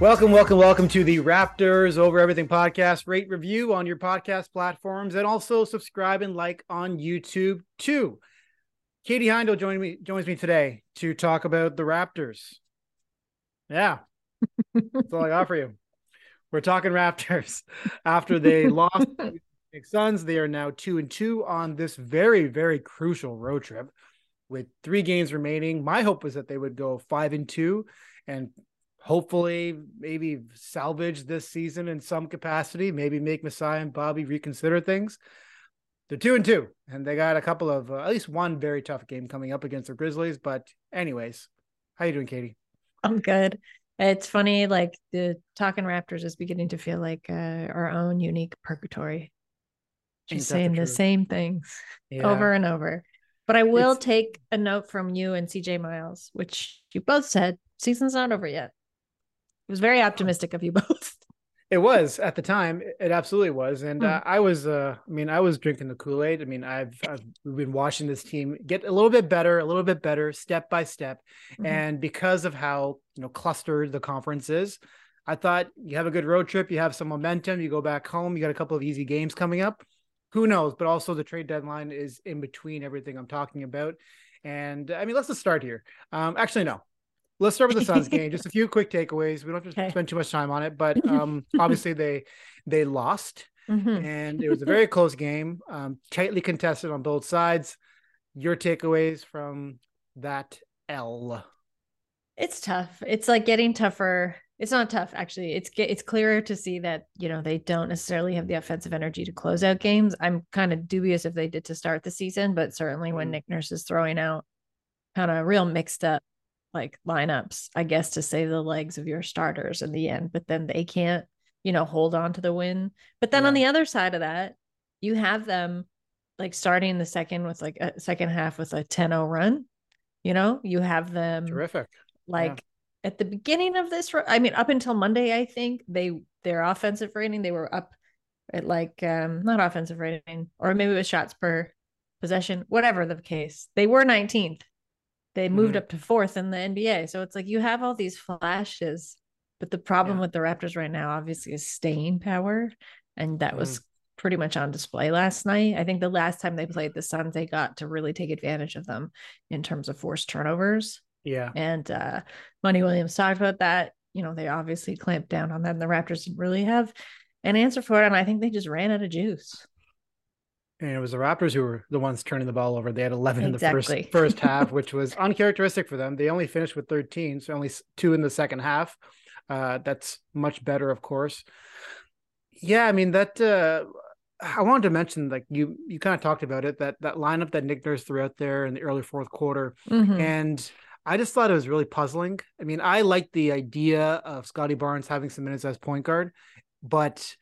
Welcome, welcome, welcome to the Raptors Over Everything podcast. Rate review on your podcast platforms and also subscribe and like on YouTube too. Katie Heindel joins me joins me today to talk about the Raptors. Yeah, that's all I got for you. We're talking Raptors after they lost to the Suns. They are now two and two on this very, very crucial road trip with three games remaining. My hope was that they would go five and two and hopefully maybe salvage this season in some capacity, maybe make Masai and Bobby reconsider things. They're two and two, and they got a couple of uh, at least one very tough game coming up against the Grizzlies. But anyways, how you doing, Katie? I'm good. It's funny, like the talking Raptors is beginning to feel like uh, our own unique purgatory. Just that the saying the, same things Yeah. over and over. But I will It's- take a note from you and CJ Miles, which you both said season's not over yet. It was very optimistic of you both. It was at the time. It absolutely was, and Hmm. uh, I was. Uh, I mean, I was drinking the Kool Aid. I mean, I've, I've been watching this team get a little bit better, a little bit better, step by step. Mhm. And because of how you know clustered the conference is, I thought you have a good road trip, you have some momentum, you go back home, you got a couple of easy games coming up. Who knows? But also the trade deadline is in between everything I'm talking about. And I mean, let's just start here. Um, actually, no. Let's start with the Suns game. Just a few quick takeaways. We don't have to Okay. spend too much time on it, but um, obviously they they lost, Mhm. and it was a very close game, um, tightly contested on both sides. Your takeaways from that L? It's tough. It's like getting tougher. It's not tough actually. It's it's clearer to see that, you know, they don't necessarily have the offensive energy to close out games. I'm kind of dubious if they did to start the season, but certainly when Mhm. Nick Nurse is throwing out kind of real mixed up like lineups, I guess to save the legs of your starters in the end, but then they can't, you know, hold on to the win. But then on the other side of that, you have them like starting the second with like a second half with a 10-0 run. You know, you have them Terrific. like at the beginning of this i mean up until monday i think they their offensive rating they were up at like um not offensive rating or maybe it was shots per possession whatever the case they were 19th they moved Mhm. up to fourth in the nba so it's like you have all these flashes but the problem Yeah. with the raptors right now obviously is staying power and that Mm-hmm. was pretty much on display last night i think the last time they played the suns they got to really take advantage of them in terms of forced turnovers Yeah. and uh, Monty Williams talked about that. You know, they obviously clamped down on them. The Raptors didn't really have an answer for it. And I think they just ran out of juice. And it was the Raptors who were the ones turning the ball over. They had 11 in the first first half, which was uncharacteristic for them. They only finished with 13, so only two in the second half. Uh, that's much better, of course. Yeah, I mean that. Uh, I wanted to mention, like you, you kind of talked about it that that lineup that Nick Nurse threw out there in the early fourth quarter, Mhm. and I just thought it was really puzzling. I mean, I like the idea of Scottie Barnes having some minutes as point guard, but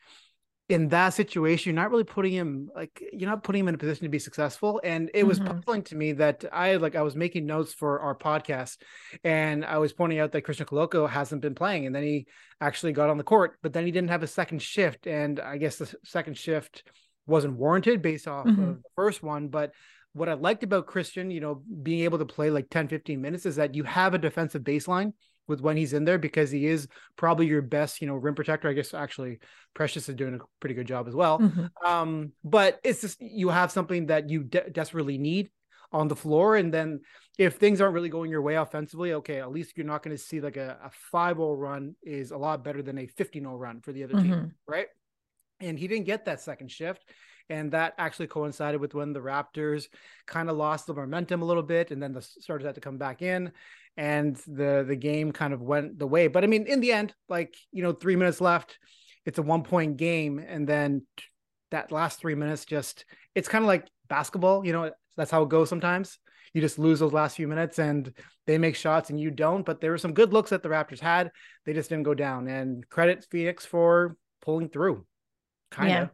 in that situation, you're not really putting him like you're not putting him in a position to be successful. And it was Mhm. puzzling to me that I like I was making notes for our podcast and I was pointing out that Christian Koloko hasn't been playing, and then he actually got on the court, but then he didn't have a second shift, and I guess the second shift wasn't warranted based off Mhm. of the first one. But what I liked about Christian, you know, being able to play like 10, 15 minutes is that you have a defensive baseline with when he's in there because he is probably your best, you know, rim protector. I guess actually Precious is doing a pretty good job as well. Mhm. Um, but it's just you have something that you de- desperately need on the floor, and then if things aren't really going your way offensively, okay, at least you're not going to see like a, a 5-0 run is a lot better than a 15-0 run for the other team, Mhm. right? And he didn't get that second shift. And that actually coincided with when the Raptors kind of lost the momentum a little bit, and then the starters had to come back in, and the the game kind of went the way. But I mean, in the end, like you know, three minutes left, it's a one point game, and then that last three minutes just it's kind of like basketball, you know, that's how it goes sometimes. You just lose those last few minutes and they make shots and you don't. But there were some good looks that the Raptors had. They just didn't go down. And credit Phoenix for pulling through. Kind of. Yeah.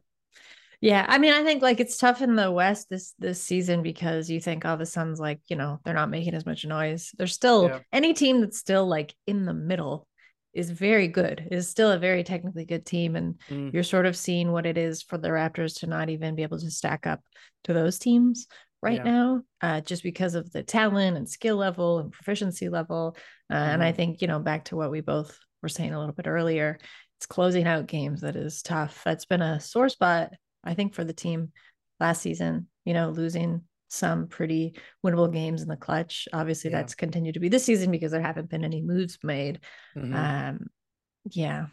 Yeah, I mean, I think like it's tough in the West this this season because you think, oh, the Suns like you know they're not making as much noise. They're still Yeah. any team that's still like in the middle is very good. Is still a very technically good team, and Mm. you're sort of seeing what it is for the Raptors to not even be able to stack up to those teams right Yeah. now, uh, just because of the talent and skill level and proficiency level. Uh, And I Mhm. think you know back to what we both were saying a little bit earlier, it's closing out games that is tough. That's been a sore spot, I think, for the team last season. You know, losing some pretty winnable games in the clutch. Obviously, Yeah. that's continued to be this season because there haven't been any moves made. Mhm. Um, yeah,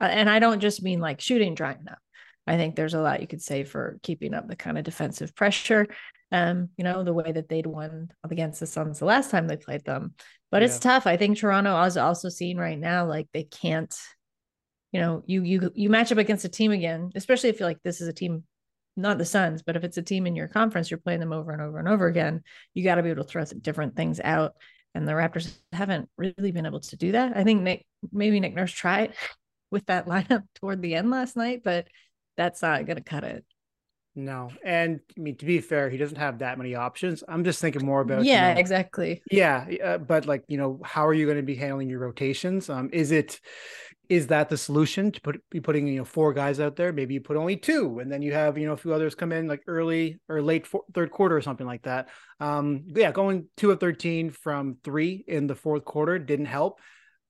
Uh, and I don't just mean like shooting drying up. I think there's a lot you could say for keeping up the kind of defensive pressure. Um, you know, the way that they'd won against the Suns the last time they played them. But it's tough. I think Toronto is also seeing right now like they can't, you know, you you you match up against a team again, especially if you're like this is a team, not the Suns, but if it's a team in your conference, you're playing them over and over and over again. You got to be able to throw different things out. And the Raptors haven't really been able to do that. I think Nick maybe Nick Nurse tried with that lineup toward the end last night, but that's not gonna cut it. No. And I mean, to be fair, he doesn't have that many options. I'm just thinking more about, you yeah, know, exactly. Yeah, uh, but like you know, how are you going to be handling your rotations? Um, is it is that the solution to put be putting you know four guys out there? Maybe you put only two, and then you have you know a few others come in like early or late four, third quarter or something like that. Um, yeah, going two of thirteen from three in the fourth quarter didn't help.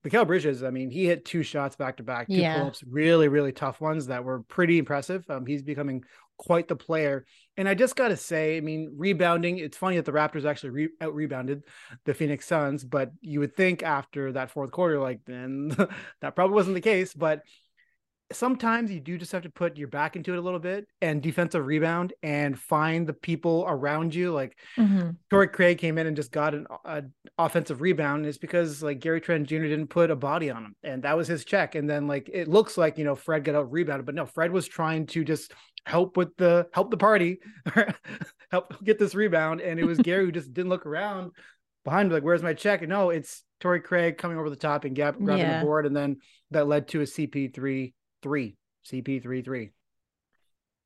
Mikal Bridges, I mean, he hit two shots back to back, two Yeah. pull-ups, really, really tough ones that were pretty impressive. Um, he's becoming quite the player. And I just got to say, I mean, rebounding, it's funny that the Raptors actually re- out rebounded the Phoenix Suns, but you would think after that fourth quarter, like, then that probably wasn't the case. But sometimes you do just have to put your back into it a little bit and defensive rebound and find the people around you. Like, Mhm. Torrey Craig came in and just got an a offensive rebound is because like Gary Trent Jr. didn't put a body on him, and that was his check. And then like it looks like you know Fred got out rebounded, but no, Fred was trying to just help with the help the party, help get this rebound, and it was Gary who just didn't look around behind him, like where's my check? And no, it's Torrey Craig coming over the top and gap, grabbing Yeah. the board, and then that led to a CP three CP three three.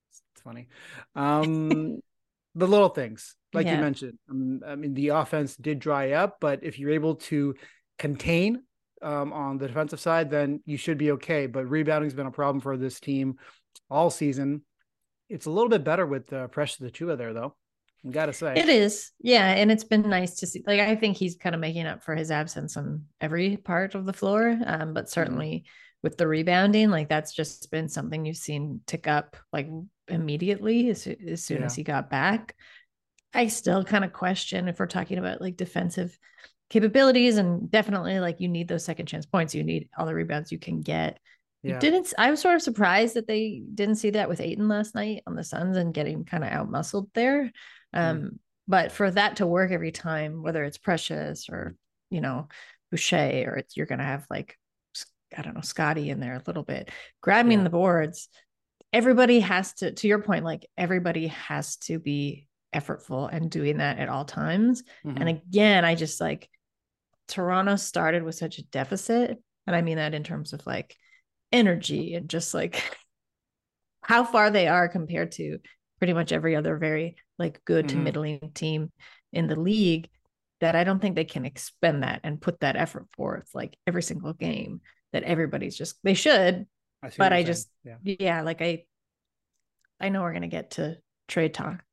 It's funny. Um, the little things, like you mentioned. Um, I mean, the offense did dry up, but if you're able to contain um, on the defensive side, then you should be okay. But rebounding's been a problem for this team all season. It's a little bit better with uh, Precious Achiuwa there, though. I gotta say, It is. Yeah. And it's been nice to see. Like, I think he's kind of making up for his absence on every part of the floor. Um, Mm-hmm. but certainly with the rebounding, like that's just been something you've seen tick up like immediately as, as soon as he got back. I still kind of question if we're talking about like defensive capabilities and definitely like you need those second chance points. You need all the rebounds you can get. You didn't I was sort of surprised that they didn't see that with Ayton last night on the Suns and getting kind of out muscled there. Um, but for that to work every time, whether it's Precious or you know, Boucher, or it's you're gonna have like I don't know, Scottie in there a little bit, grabbing Yeah. the boards. Everybody has to, to your point, like everybody has to be effortful and doing that at all times. Mhm. And again, I just like Toronto started with such a deficit. And I mean that in terms of like energy and just like how far they are compared to pretty much every other very like good to Mhm. middling team in the league that I don't think they can expend that and put that effort forth like every single game that everybody's just they should I but I saying. just yeah. yeah like I I know we're gonna get to trade talk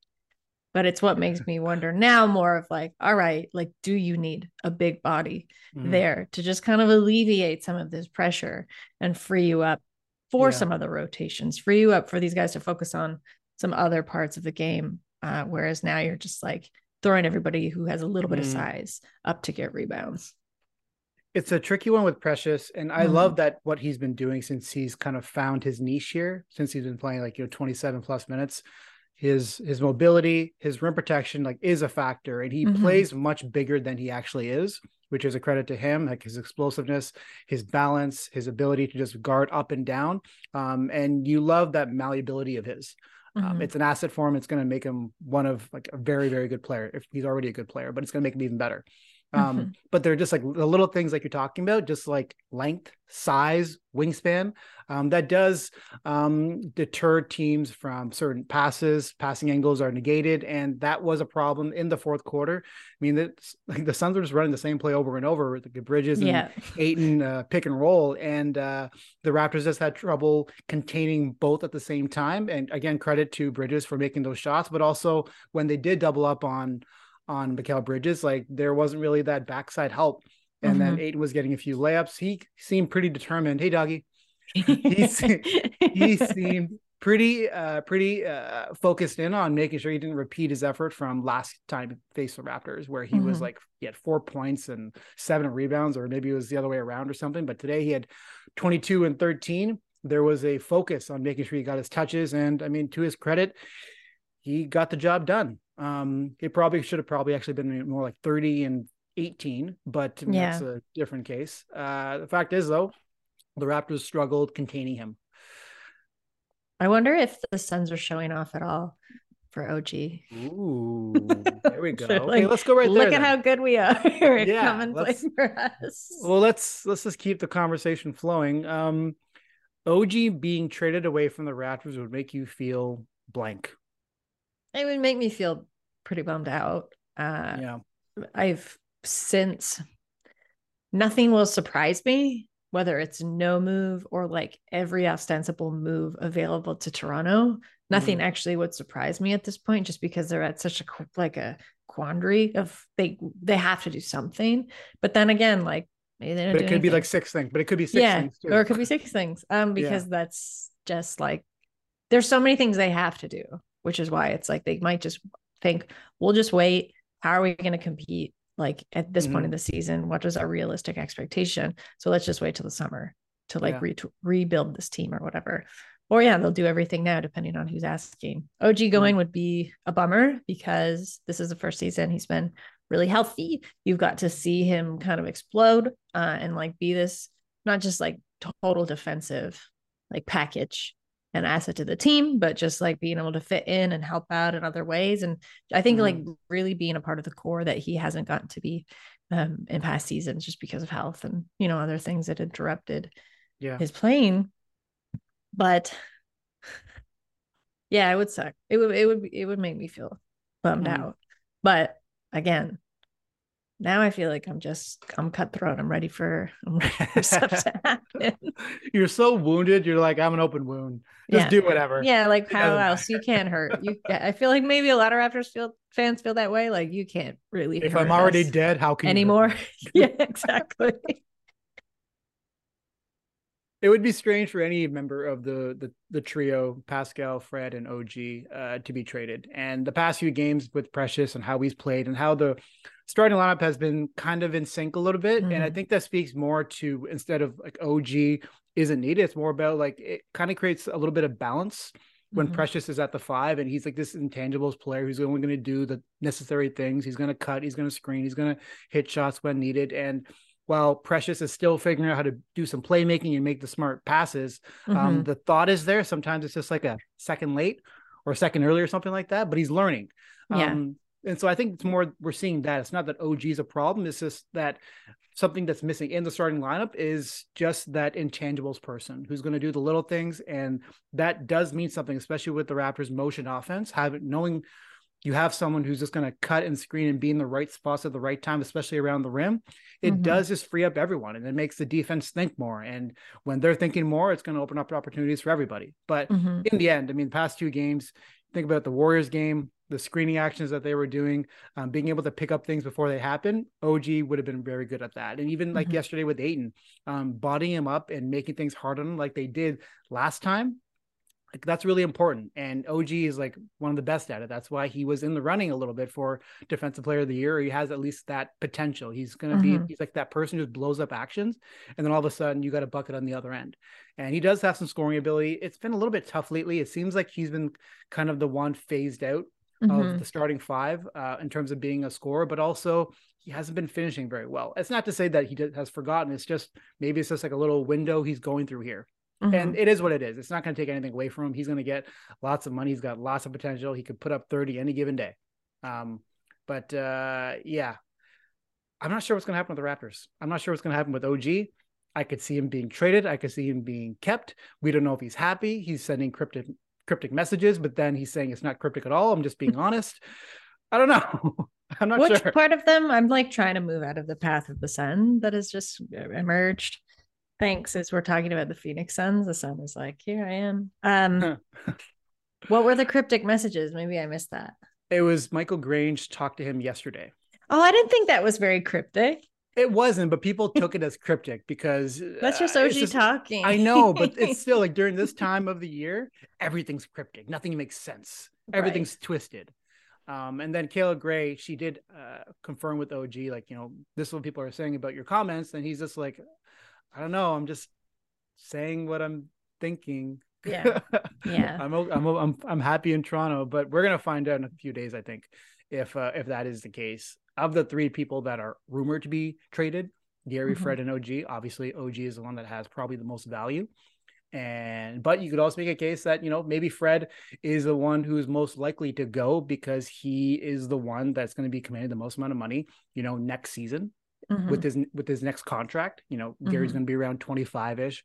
but it's what makes me wonder now more of like all right like do you need a big body Mhm. there to just kind of alleviate some of this pressure and free you up for Yeah. some of the rotations, free you up for these guys to focus on some other parts of the game. Uh, whereas now you're just like throwing everybody who has a little bit of Mhm. size up to get rebounds. It's a tricky one with Precious, and I Mhm. love that what he's been doing since he's kind of found his niche here, since he's been playing like you know 27 plus minutes. His his mobility, his rim protection, like is a factor, and he Mhm. plays much bigger than he actually is, which is a credit to him, like his explosiveness, his balance, his ability to just guard up and down. Um, and you love that malleability of his. Um, Mhm. it's an asset for him. It's going to make him one of like a very, very good player. If he's already a good player, but it's going to make him even better. Um, Mhm. But they're just like the little things like you're talking about, just like length, size, wingspan. Um, that does um, deter teams from certain passes. Passing angles are negated, and that was a problem in the fourth quarter. I mean, it's like the Suns were just running the same play over and over with the Bridges and yeah. Ayton uh, pick and roll, and uh, the Raptors just had trouble containing both at the same time. And again, credit to Bridges for making those shots, but also when they did double up on on Mikal Bridges, like there wasn't really that backside help. And then Ayton was getting a few layups. He seemed pretty determined. Hey, doggy. He's- He seemed pretty uh pretty uh focused in on making sure he didn't repeat his effort from last time he faced the Raptors where he was Mhm. like he had four points and seven rebounds or maybe it was the other way around or something but today he had 22 and 13 there was a focus on making sure he got his touches and I mean to his credit he got the job done um it probably should have probably actually been more like 30 and 18 but I mean, that's a different case uh the fact is though the Raptors struggled containing him I wonder if the Suns are showing off at all for OG. Ooh, there we go. Should, okay, let's go right Look there. Look at then. how good we are. Come Yeah, and play for us. Well, let's let's just keep the conversation flowing. Um, OG being traded away from the Raptors would make you feel blank. It would make me feel pretty bummed out. Uh, yeah, I've since nothing will surprise me, whether it's no move or like every ostensible move available to Toronto. Nothing actually would surprise me at this point, just because they're at such a like a quandary of they they have to do something. But then again, like maybe they don't but it could be like six things. But it could be six yeah, things too. or it could be six things. Um, because that's just like there's so many things they have to do, which is why it's like they might just think we'll just wait. How are we going to compete? Like at this point Mhm. in the season, what is our realistic expectation? So let's just wait till the summer to like Yeah. re- rebuild this team or whatever. Or yeah, they'll do everything now, depending on who's asking. OG going would be a bummer because this is the first season he's been really healthy. You've got to see him kind of explode uh, and like be this not just like total defensive like package and asset to the team, but just like being able to fit in and help out in other ways. And I think like really being a part of the core that he hasn't gotten to be um, in past seasons just because of health and you know other things that interrupted yeah, his playing. But yeah, it would suck. It would it would it would make me feel bummed Mhm. out. But again, now I feel like I'm just I'm cutthroat. I'm ready for, I'm ready for stuff to happen. you're so wounded. You're like, I'm an open wound. Just Yeah. do whatever. Yeah, like how else you can't hurt. You I feel like maybe a lot of Raptors feel fans feel that way. Like you can't really If hurt I'm already dead, how can you anymore. yeah, exactly. It would be strange for any member of the the, the trio, Pascal, Fred, and OG, uh, to be traded. And the past few games with Precious and how he's played and how the starting lineup has been kind of in sync a little bit. And I Mhm. think that speaks more to instead of like OG isn't needed, it's more about like it kind of creates a little bit of balance when Mhm. Precious is at the five and he's like this intangibles player who's only going to do the necessary things. He's going to cut, he's going to screen, he's going to hit shots when needed. And while Precious is still figuring out how to do some playmaking and make the smart passes, um, Mhm. the thought is there. Sometimes it's just like a second late or a second early or something like that, but he's learning. Yeah. Um, and so I think it's more we're seeing that it's not that OG is a problem. It's just that something that's missing in the starting lineup is just that intangibles person who's going to do the little things, and that does mean something, especially with the Raptors' motion offense. Having knowing you have someone who's just going to cut and screen and be in the right spots at the right time, especially around the rim, it Mhm. does just free up everyone and it makes the defense think more. And when they're thinking more, it's going to open up opportunities for everybody. But Mhm. in the end, I mean, the past two games, think about the Warriors game, the screening actions that they were doing, um, being able to pick up things before they happen. OG would have been very good at that. And even like Mhm. yesterday with Ayton, um, bodying him up and making things hard on him like they did last time. Like that's really important. And OG is like one of the best at it. That's why he was in the running a little bit for defensive player of the year. He has at least that potential. He's going to Mhm. be, he's like that person who blows up actions. And then all of a sudden you got a bucket on the other end. And he does have some scoring ability. It's been a little bit tough lately. It seems like he's been kind of the one phased out of Mhm. the starting five uh, in terms of being a scorer, but also he hasn't been finishing very well. It's not to say that he has forgotten. It's just maybe it's just like a little window he's going through here. Mhm. And it is what it is. It's not going to take anything away from him. He's going to get lots of money. He's got lots of potential. He could put up 30 any given day. Um, but uh, yeah, I'm not sure what's going to happen with the Raptors. I'm not sure what's going to happen with OG. I could see him being traded. I could see him being kept. We don't know if he's happy. He's sending cryptic cryptic messages, but then he's saying it's not cryptic at all. I'm just being honest. I don't know. I'm not sure Which sure. part of them I'm like trying to move out of the path of the sun that has just emerged. Thanks. As we're talking about the Phoenix Suns, the sun is like, here I am. Um, what were the cryptic messages? Maybe I missed that. It was Michael Grange talked to him yesterday. Oh, I didn't think that was very cryptic. It wasn't, but people took it as cryptic because That's just uh, OG just- talking. I know, but it's still like during this time of the year, everything's cryptic. Nothing makes sense. Everything's twisted. Um, and then Kayla Grey, she did uh, confirm with OG, like, you know, this is what people are saying about your comments. And he's just like, I don't know. I'm just saying what I'm thinking. Yeah. Yeah. I'm, I'm, I'm, I'm happy in Toronto, but we're going to find out in a few days, I think, if, uh, if that is the case. Of the three people that are rumored to be traded, Gary, Mhm. Fred, and OG, obviously OG is the one that has probably the most value. And but you could also make a case that you know maybe Fred is the one who is most likely to go because he is the one that's going to be commanding the most amount of money, you know, next season Mhm. with his with his next contract. You know, Gary's Mhm. going to be around twenty five ish.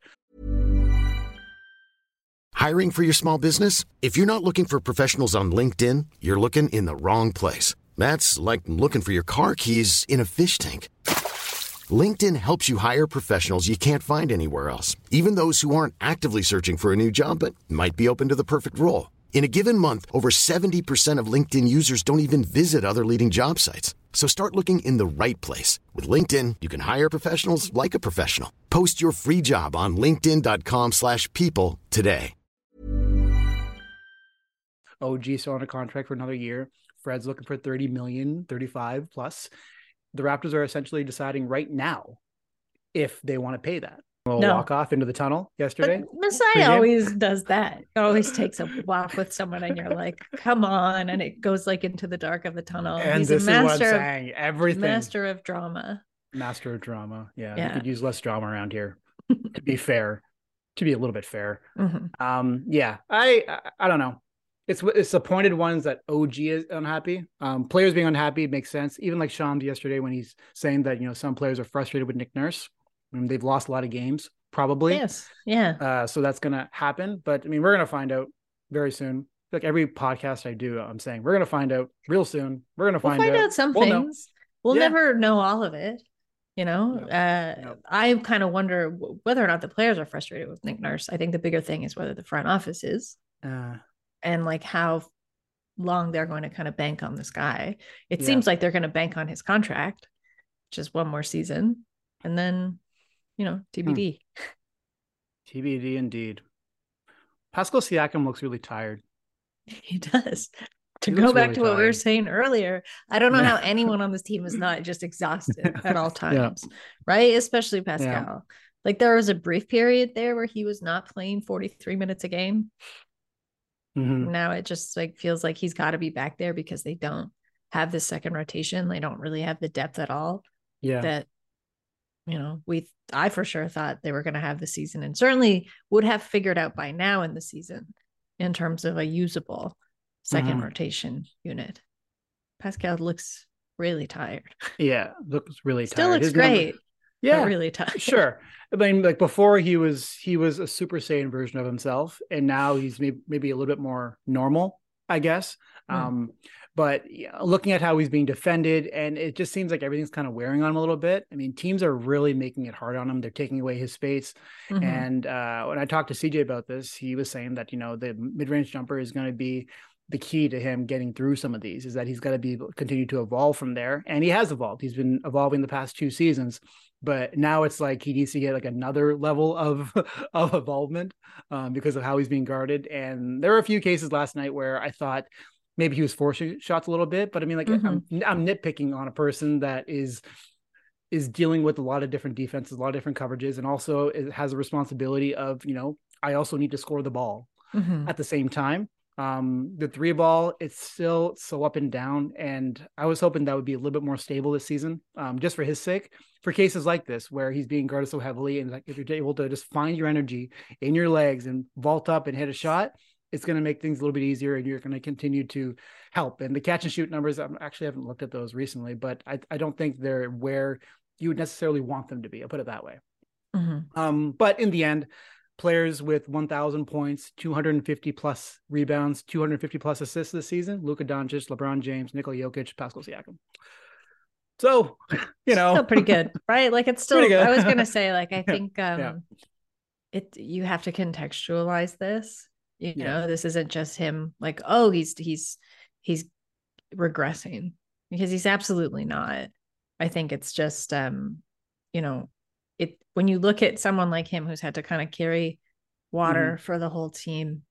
Hiring for your small business? If you're not looking for professionals on LinkedIn, you're looking in the wrong place. That's like looking for your car keys in a fish tank. LinkedIn helps you hire professionals you can't find anywhere else, even those who aren't actively searching for a new job but might be open to the perfect role. In a given month, over 70% of LinkedIn users don't even visit other leading job sites. So start looking in the right place. With LinkedIn, you can hire professionals like a professional. Post your free job on linkedin.com/people slash people today. OG still on a contract for another year. Fred's looking for 30 million, 35 plus. The Raptors are essentially deciding right now if they want to pay that. Little No. walk off into the tunnel yesterday. But Masai always does that. Always takes a walk with someone, and you're like, "Come on!" And it goes like into the dark of the tunnel. and He's this a is what I'm master of saying. Everything. master of drama. Master of drama. Yeah, Yeah. we could use less drama around here. to be fair, to be a little bit fair. Mhm. Um, yeah, I, I I don't know. It's it's the pointed ones that OG is unhappy. Um, players being unhappy makes sense. Even like Shams yesterday when he's saying that you know some players are frustrated with Nick Nurse. I mean, they've lost a lot of games, probably. Yes. Yeah. Uh, so that's gonna happen. But I mean, we're gonna find out very soon. Like every podcast I do, I'm saying we're gonna find out real soon. We're gonna We'll find, find out some We'll know. things. We'll Yeah. never know all of it. You know, No. uh, No. I kind of wonder whether or not the players are frustrated with Nick Nurse. I think the bigger thing is whether the front office is Uh, and like how long they're going to kind of bank on this guy. It Yeah. seems like they're going to bank on his contract, just one more season, and then, you know, TBD. TBD indeed. Pascal Siakam looks really tired. He does. To He go back really to what we were saying earlier, I don't know Yeah. how anyone on this team is not just exhausted at all Yeah. times, right? Especially Pascal. Like there was a brief period there where he was not playing 43 minutes a game. Mhm. Now it just like feels like he's got to be back there because they don't have the second rotation. They don't really have the depth at all Yeah. that you know we I for sure thought they were going to have the season and certainly would have figured out by now in the season in terms of a usable 2nd Mhm. rotation unit. Pascal looks really tired. Yeah. Looks really Still tired. Still looks His number- great, yeah. really tired. sure. I mean, like before he was he was a Super Saiyan version of himself, and now he's maybe maybe a little bit more normal, I guess. Mm. Um, but looking at how he's being defended, and it just seems like everything's kind of wearing on him a little bit. I mean, teams are really making it hard on him. They're taking away his space. Mhm. And uh, when I talked to CJ about this, he was saying that you know the mid range jumper is going to be the key to him getting through some of these. Is that he's got to be able- continue to evolve from there, and he has evolved. He's been evolving the past two seasons, but now it's like he needs to get like another level of of involvement um, because of how he's being guarded. And there were a few cases last night where I thought maybe he was forcing shots a little bit, but I mean, like I'm, I'm nitpicking on a person that is is dealing with a lot of different defenses, a lot of different coverages, and also it has a responsibility of, you know, I also need to score the ball Mhm. at the same time. Um, the three ball, it's still so up and down. And I was hoping that would be a little bit more stable this season, um, just for his sake. For cases like this, where he's being guarded so heavily, and like if you're able to just find your energy in your legs and vault up and hit a shot, it's going to make things a little bit easier, and you're going to continue to help. And the catch and shoot numbers, I actually haven't looked at those recently, but I, I don't think they're where you would necessarily want them to be. I'll put it that way. Mm-hmm. Um, but in the end, players with 1,000 points, 250 plus rebounds, 250 plus assists this season: Luka Doncic, LeBron James, Nikola Jokic, Pascal Siakam. So, you know, still pretty good, right? Like it's still. I was gonna say, like, I think um, Yeah. it. You have to contextualize this. You Yeah. know, this isn't just him. Like, oh, he's he's he's regressing because he's absolutely not. I think it's just, um, you know, it when you look at someone like him who's had to kind of carry water for the whole team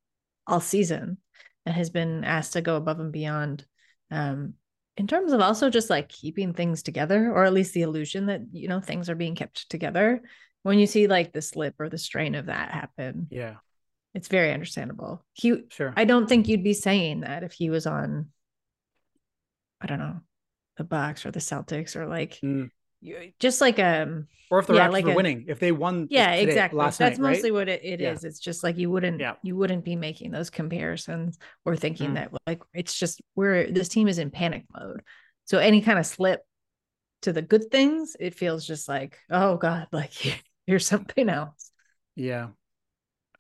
all season and has been asked to go above and beyond um in terms of also just like keeping things together or at least the illusion that you know things are being kept together when you see like the slip or the strain of that happen yeah, it's very understandable he sure. i don't think you'd be saying that if he was on i don't know the bucks or the celtics or like Mm. you- just like um or if the yeah, Raptors like were a- winning, if they won, yeah today, exactly Last that's night, right? mostly what it, it is. Yeah. it's just like you wouldn't Yeah. you wouldn't be making those comparisons or thinking Mm. that like it's just we're this team is in panic mode so any kind of slip to the good things it feels just like oh god like here's something else Yeah.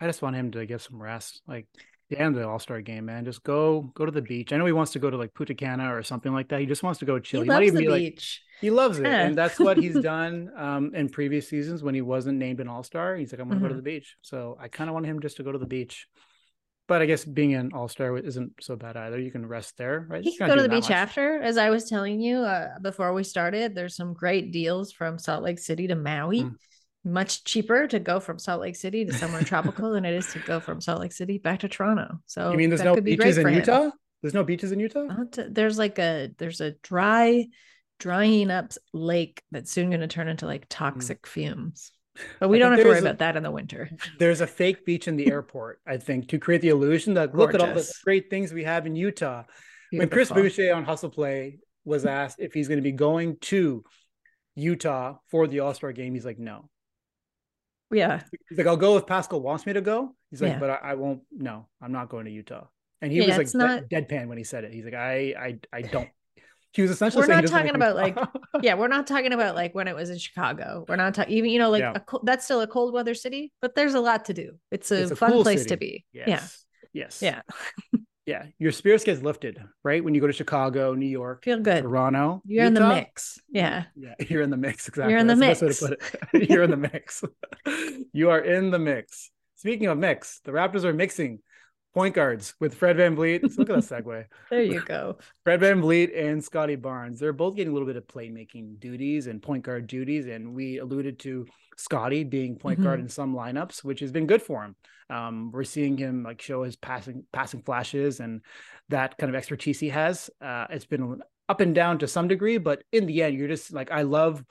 I just want him to get some rest. Like of the All Star game, man. Just go go to the beach. I know he wants to go to like Punta Cana or something like that. He just wants to go chill. he might loves even the be like beach he loves it. Yeah. And that's what he's done um in previous seasons when he wasn't named an All Star. He's like, I'm gonna go to Mhm. the beach. So I kind of want him just to go to the beach. But I guess being an All Star isn't so bad either. You can rest there, right? he can go to the beach much. after as i was telling you uh, before we started there's some great deals from salt lake city to maui Mm. Much cheaper to go from salt lake city to somewhere tropical than it is to go from salt lake city back to toronto so You mean there's no be beaches in for him. Utah? There's no beaches in Utah? To- there's like a there's a dry drying up lake that's soon going to turn into like toxic fumes but we Mm. I don't have to worry a- about that in the winter There's a fake beach in the airport, I think, to create the illusion that look at all the great things we have in Utah. When Chris Boucher on Hustle Play was asked if he's going to be going to Utah for the All Star game, he's like, no. Yeah He's like, I'll go if Pascal wants me to go. He's like, Yeah. but I, I won't. No, I'm not going to Utah. And he Yeah, was like not- de- deadpan when he said it. He's like, I, I, I don't. He was essentially We're not talking about, like, yeah we're not talking about like when it was in chicago we're not talking even you know like Yeah. a that's still a cold weather city but there's a lot to do it's a, It's a fun cool place city. to be Yes. Yes. yeah Yeah. Your spirits gets lifted, right? When you go to Chicago, New York, feel good Toronto. you're in the mix yeah Yeah, you're in the mix. Exactly. you're in the That's best way to put it. you're in the mix. you are in the mix. Speaking of mix, the Raptors are mixing point guards with Fred VanVleet. Look at that segue. there you go Fred VanVleet and Scottie Barnes. They're both getting a little bit of playmaking duties and point guard duties. And we alluded to Scottie being point guard Mhm. in some lineups, which has been good for him. Um, we're seeing him like show his passing passing flashes and that kind of expertise he has. Uh, it's been up and down to some degree, but in the end, you're just like I love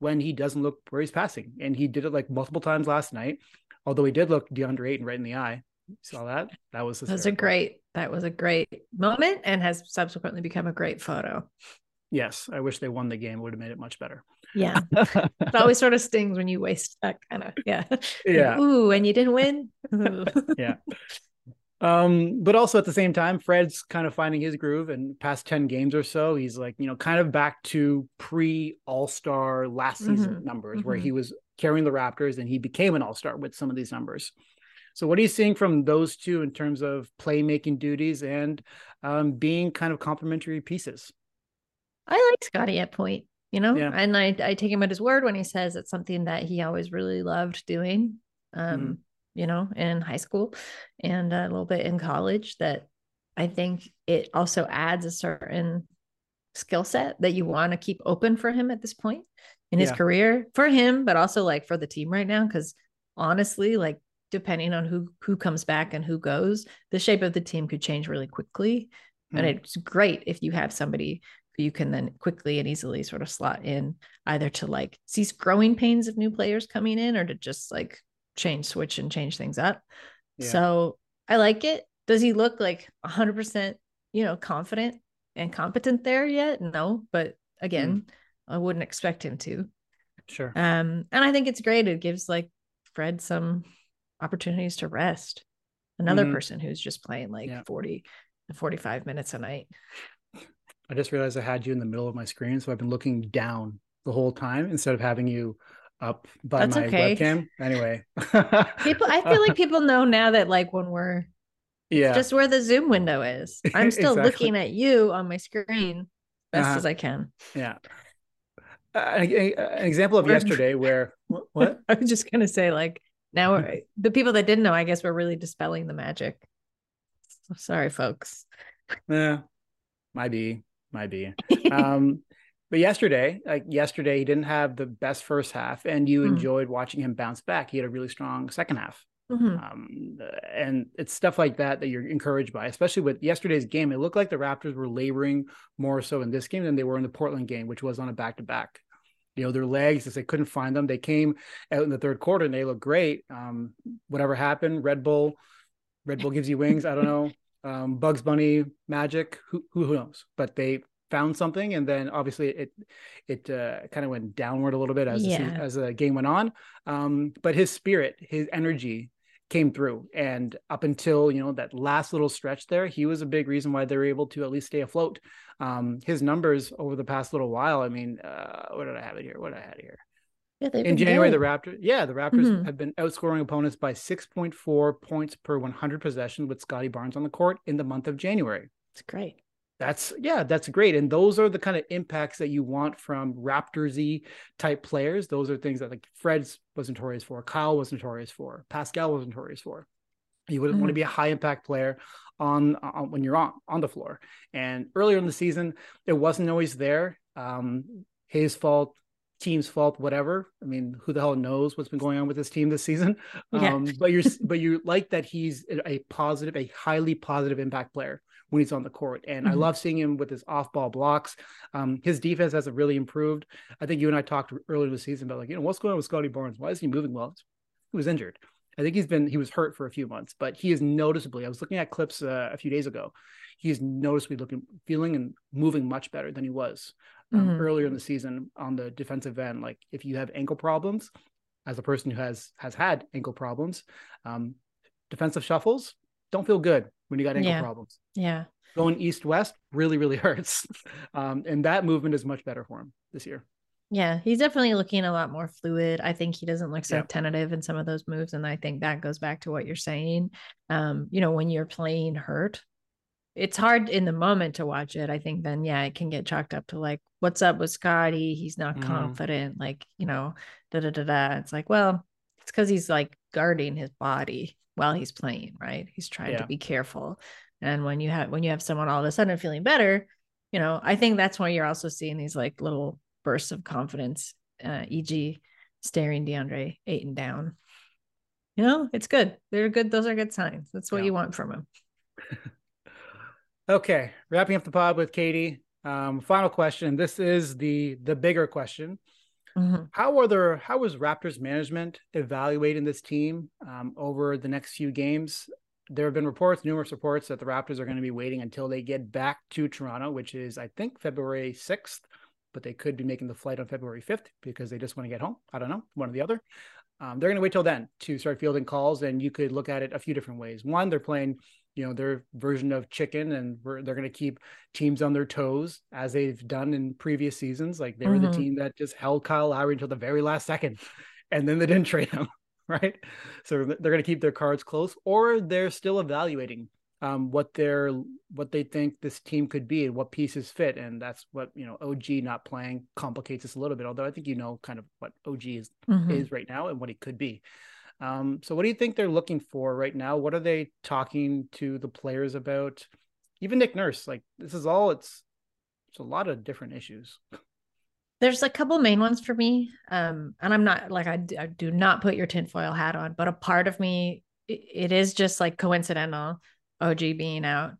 when he doesn't look where he's passing, and he did it like multiple times last night. Although he did look DeAndre Ayton right in the eye. You saw that? That was that was a great that was a great moment and has subsequently become a great photo Yes, I wish they won the game. It would have made it much better. yeah it always sort of stings when you waste that kind of yeah Yeah. ooh and you didn't win yeah. Um, but also at the same time, Fred's kind of finding his groove and past 10 games or so, he's like, you know, kind of back to pre all-star last season Mhm, numbers where mhm. he was carrying the Raptors and he became an all-star with some of these numbers. So what are you seeing from those two in terms of playmaking duties and um, being kind of complementary pieces? I like Scottie at point, you know, Yeah. and I, I take him at his word when he says it's something that he always really loved doing, um, Mm-hmm. you know, in high school and a little bit in college. That I think it also adds a certain skill set that you want to keep open for him at this point in his Yeah. career for him, but also like for the team right now. Cause honestly, like depending on who who comes back and who goes, the shape of the team could change really quickly. And Mm. it's great if you have somebody who you can then quickly and easily sort of slot in either to like cease growing pains of new players coming in or to just like change switch and change things up. Yeah. So I like it. Does he look like 100%, you know, confident and competent there yet? No, but again, mm. I wouldn't expect him to. Sure. Um, and I think it's great. It gives like Fred some opportunities to rest. Another mm. person who's just playing like yeah. 40 45 minutes a night. I just realized I had you in the middle of my screen, so I've been looking down the whole time instead of having you up by That's my okay. webcam. Anyway, people, I feel like people know now that like when we're yeah, just where the Zoom window is. I'm still exactly. looking at you on my screen best uh-huh. as I can. Yeah. Uh, an, an example of yesterday where what I was just gonna say like now the people that didn't know I guess we're really dispelling the magic. So sorry, folks. Yeah, might be, might be. um, but yesterday, like yesterday, he didn't have the best first half, and you mm-hmm. enjoyed watching him bounce back. He had a really strong second half. Mm-hmm. Um, and it's stuff like that that you're encouraged by, especially with yesterday's game. It looked like the Raptors were laboring more so in this game than they were in the Portland game, which was on a back to back. You know, their legs, as they couldn't find them, they came out in the third quarter and they looked great. Um, whatever happened, Red Bull, Red Bull gives you wings. I don't know. Um, Bugs Bunny magic, who, who, who knows? But they found something, and then obviously it it uh, kind of went downward a little bit as yeah. the, as the game went on. Um, but his spirit, his energy came through, and up until you know that last little stretch there, he was a big reason why they were able to at least stay afloat. Um, his numbers over the past little while, I mean, uh, what did I have it here? What did I had here? Yeah, in January, good. the Raptors, yeah, the Raptors mm-hmm. have been outscoring opponents by 6.4 points per 100 possessions with Scottie Barnes on the court in the month of January. It's great that's yeah that's great and those are the kind of impacts that you want from raptorsy type players. Those are things that like fred's was notorious for kyle was notorious for pascal was notorious for. You would mm-hmm. want to be a high impact player on, on, when you're on on the floor and earlier in the season it wasn't always there um his fault team's fault whatever. I mean who the hell knows what's been going on with this team this season? Yeah. um but you're but you like that he's a positive a highly positive impact player when he's on the court. And mm-hmm. I love seeing him with his off ball blocks. Um, his defense has really improved. I think you and I talked earlier in the season about like, you know, what's going on with Scottie Barnes? Why is he moving well? He was injured. I think he's been, he was hurt for a few months, but he is noticeably, I was looking at clips uh, a few days ago. He's noticeably looking, feeling and moving much better than he was um, mm-hmm. earlier in the season on the defensive end. Like if you have ankle problems, as a person who has has had ankle problems, um, defensive shuffles don't feel good when you got ankle yeah. problems. Yeah. Going east west really, really hurts. Um, and that movement is much better for him this year. Yeah, he's definitely looking a lot more fluid. I think he doesn't look so yeah. tentative in some of those moves. And I think that goes back to what you're saying. Um, you know, when you're playing hurt, it's hard in the moment to watch it. I think then, yeah, it can get chalked up to like, what's up with Scottie? He's not mm. confident. Like, you know, da da da da. It's like, well, it's because he's like guarding his body while he's playing, right? He's trying yeah. to be careful. And when you have when you have someone all of a sudden feeling better, you know, I think that's why you're also seeing these like little bursts of confidence, uh, e.g., staring DeAndre Ayton down. You know, it's good. They're good. Those are good signs. That's what yeah. you want from him. okay, wrapping up the pod with Katie. Um, final question. This is the the bigger question. Mm-hmm. How are there? How was Raptors management evaluating this team um, over the next few games? There have been reports, numerous reports, that the Raptors are going to be waiting until they get back to Toronto, which is, I think, February sixth. But they could be making the flight on February fifth because they just want to get home. I don't know, one or the other. Um, they're going to wait till then to start fielding calls, and you could look at it a few different ways. One, they're playing you know their version of chicken and they're going to keep teams on their toes as they've done in previous seasons like they were mm-hmm. the team that just held kyle lowry until the very last second and then they didn't trade him right so they're going to keep their cards close or they're still evaluating um, what they're what they think this team could be and what pieces fit and that's what you know og not playing complicates this a little bit although i think you know kind of what og is mm-hmm. is right now and what he could be um, so what do you think they're looking for right now? What are they talking to the players about? Even Nick Nurse, like this is all it's it's a lot of different issues. There's a couple main ones for me. Um, and I'm not like I, I do not put your tinfoil hat on, but a part of me it, it is just like coincidental OG being out.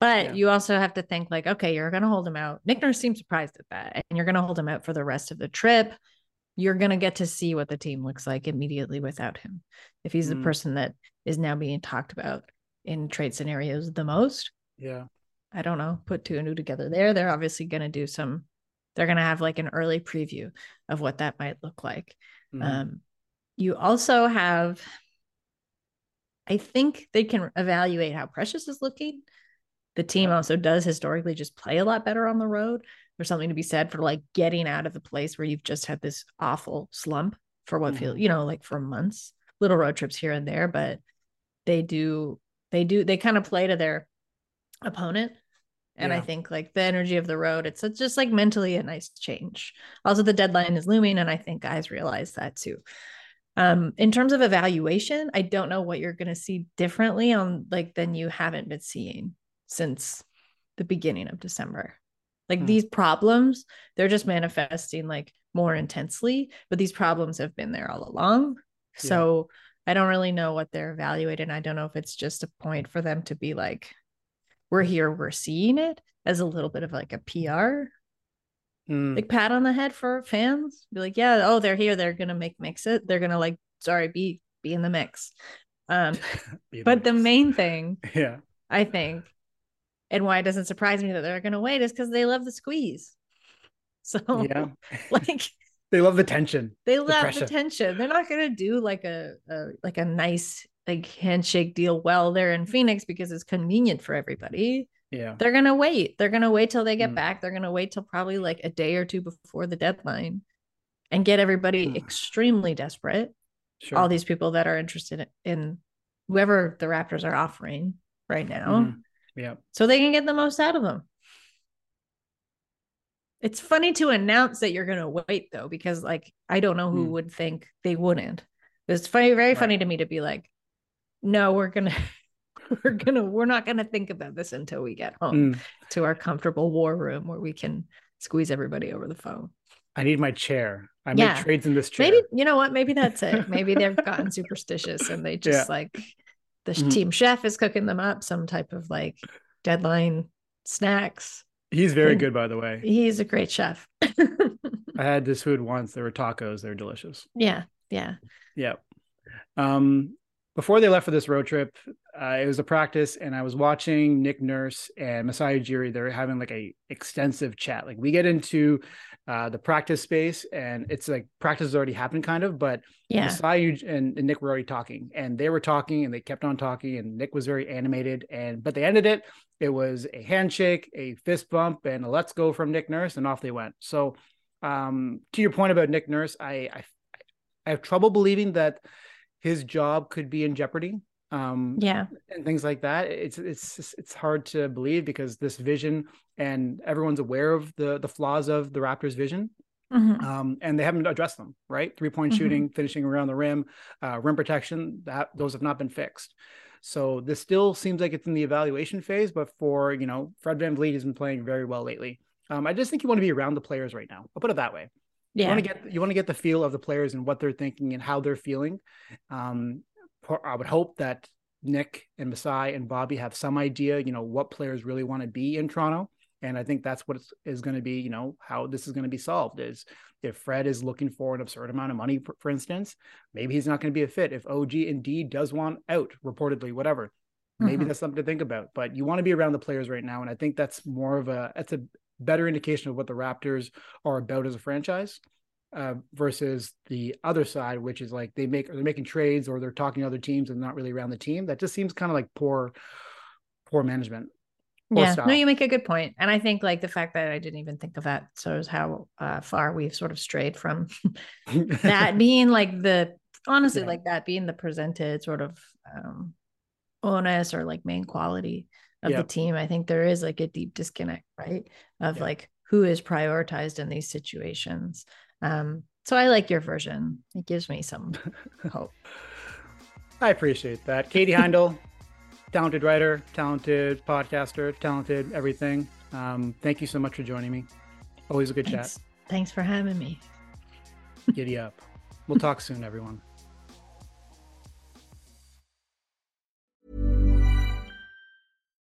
But yeah. you also have to think like, okay, you're gonna hold him out. Nick Nurse seems surprised at that, and you're gonna hold him out for the rest of the trip you're going to get to see what the team looks like immediately without him. If he's mm. the person that is now being talked about in trade scenarios the most. Yeah. I don't know, put two and two together there. They're obviously going to do some, they're going to have like an early preview of what that might look like. Mhm. Um, you also have, I think they can evaluate how Precious is looking. The team also does historically just play a lot better on the road. There's something to be said for like getting out of the place where you've just had this awful slump for what feel, Mhm. you know, like for months, little road trips here and there, but they do, they do, they kind of play to their opponent. And I think like the energy of the road, it's just like mentally a nice change. Also, the deadline is looming, and I think guys realize that too. Um, in terms of evaluation, I don't know what you're going to see differently on like than you haven't been seeing since the beginning of December. Like Hmm. these problems, they're just manifesting like more intensely, but these problems have been there all along. So I don't really know what they're evaluating. I don't know if it's just a point for them to be like, we're here, we're seeing it as a little bit of like a PR Mm. like pat on the head for fans. Be like, yeah, oh, they're here. They're gonna make mix it. They're gonna like, sorry, be be in the mix. Um, but the main thing yeah. I think, and why it doesn't surprise me that they're gonna wait is because they love the squeeze. So Yeah. like They love the tension. they love the pressure. tension. They're not gonna do like a, a like a nice like handshake deal while they're in Phoenix because it's convenient for everybody. Yeah. They're gonna wait. They're gonna wait till they get Mm. back. They're gonna wait till probably like a day or two before the deadline and get everybody Mm. extremely desperate. Sure. All these people that are interested in whoever the Raptors are offering right now. Mhm. Yeah. So they can get the most out of them. It's funny to announce that you're gonna wait though, because like I don't know who Mm. would think they wouldn't. It's funny, very funny to me to be like, no, we're gonna we're gonna we're not gonna think about this until we get home Mm. to our comfortable war room where we can squeeze everybody over the phone. I need my chair. I Yeah. make trades in this chair. Maybe you know what? Maybe that's it. Maybe they've gotten superstitious and they just Yeah. like the Mhm. team chef is cooking them up some type of like deadline snacks. He's very And- good, by the way. He's a great chef. I had this food once. There were tacos. They were delicious. yeah, yeah. Yeah. Um, before they left for this road trip, uh, it was a practice, and I was watching Nick Nurse and Masai Ujiri. They're having like a extensive chat. Like we get into uh, the practice space, and it's like practice has already happened, kind of. But Yeah. Masai and, and Nick were already talking, and they were talking, and they kept on talking, and Nick was very animated. And but they ended it. It was a handshake, a fist bump, and a let's go from Nick Nurse, and off they went. So, um, to your point about Nick Nurse, I, I I have trouble believing that his job could be in jeopardy. Um, Yeah. and things like that. It's it's it's hard to believe because this vision and everyone's aware of the the flaws of the Raptors' vision, Mhm. um, and they haven't addressed them. Right, three point Mhm. shooting, finishing around the rim, uh, rim protection. That those have not been fixed. So this still seems like it's in the evaluation phase. But for you know, Fred VanVleet has been playing very well lately. Um, I just think you want to be around the players right now. I'll put it that way you Yeah. want to get you want to get the feel of the players and what they're thinking and how they're feeling. Um, I would hope that Nick and Masai and Bobby have some idea, you know, what players really want to be in Toronto. And I think that's what it's, is going to be, you know, how this is going to be solved is if Fred is looking for an absurd amount of money, for, for instance, maybe he's not going to be a fit. If OG indeed does want out, reportedly, whatever, maybe Mhm. that's something to think about. But you want to be around the players right now. And I think that's more of a, that's a better indication of what the Raptors are about as a franchise uh, versus the other side, which is like they make they're making trades or they're talking to other teams and not really around the team. That just seems kind of like poor, poor management. Poor Yeah. style. No, you make a good point. And I think like the fact that I didn't even think of that shows how uh, far we've sort of strayed from that being like the honestly Yeah. like that being the presented sort of um onus or like main quality of Yeah. the team i think there is like a deep disconnect right of Yeah. like who is prioritized in these situations um so i like your version it gives me some hope I appreciate that. Katie Heindl, talented writer, talented podcaster, talented everything. Um, thank you so much for joining me. Always a good chat. thanks, thanks for having me Giddy up. We'll talk soon, everyone.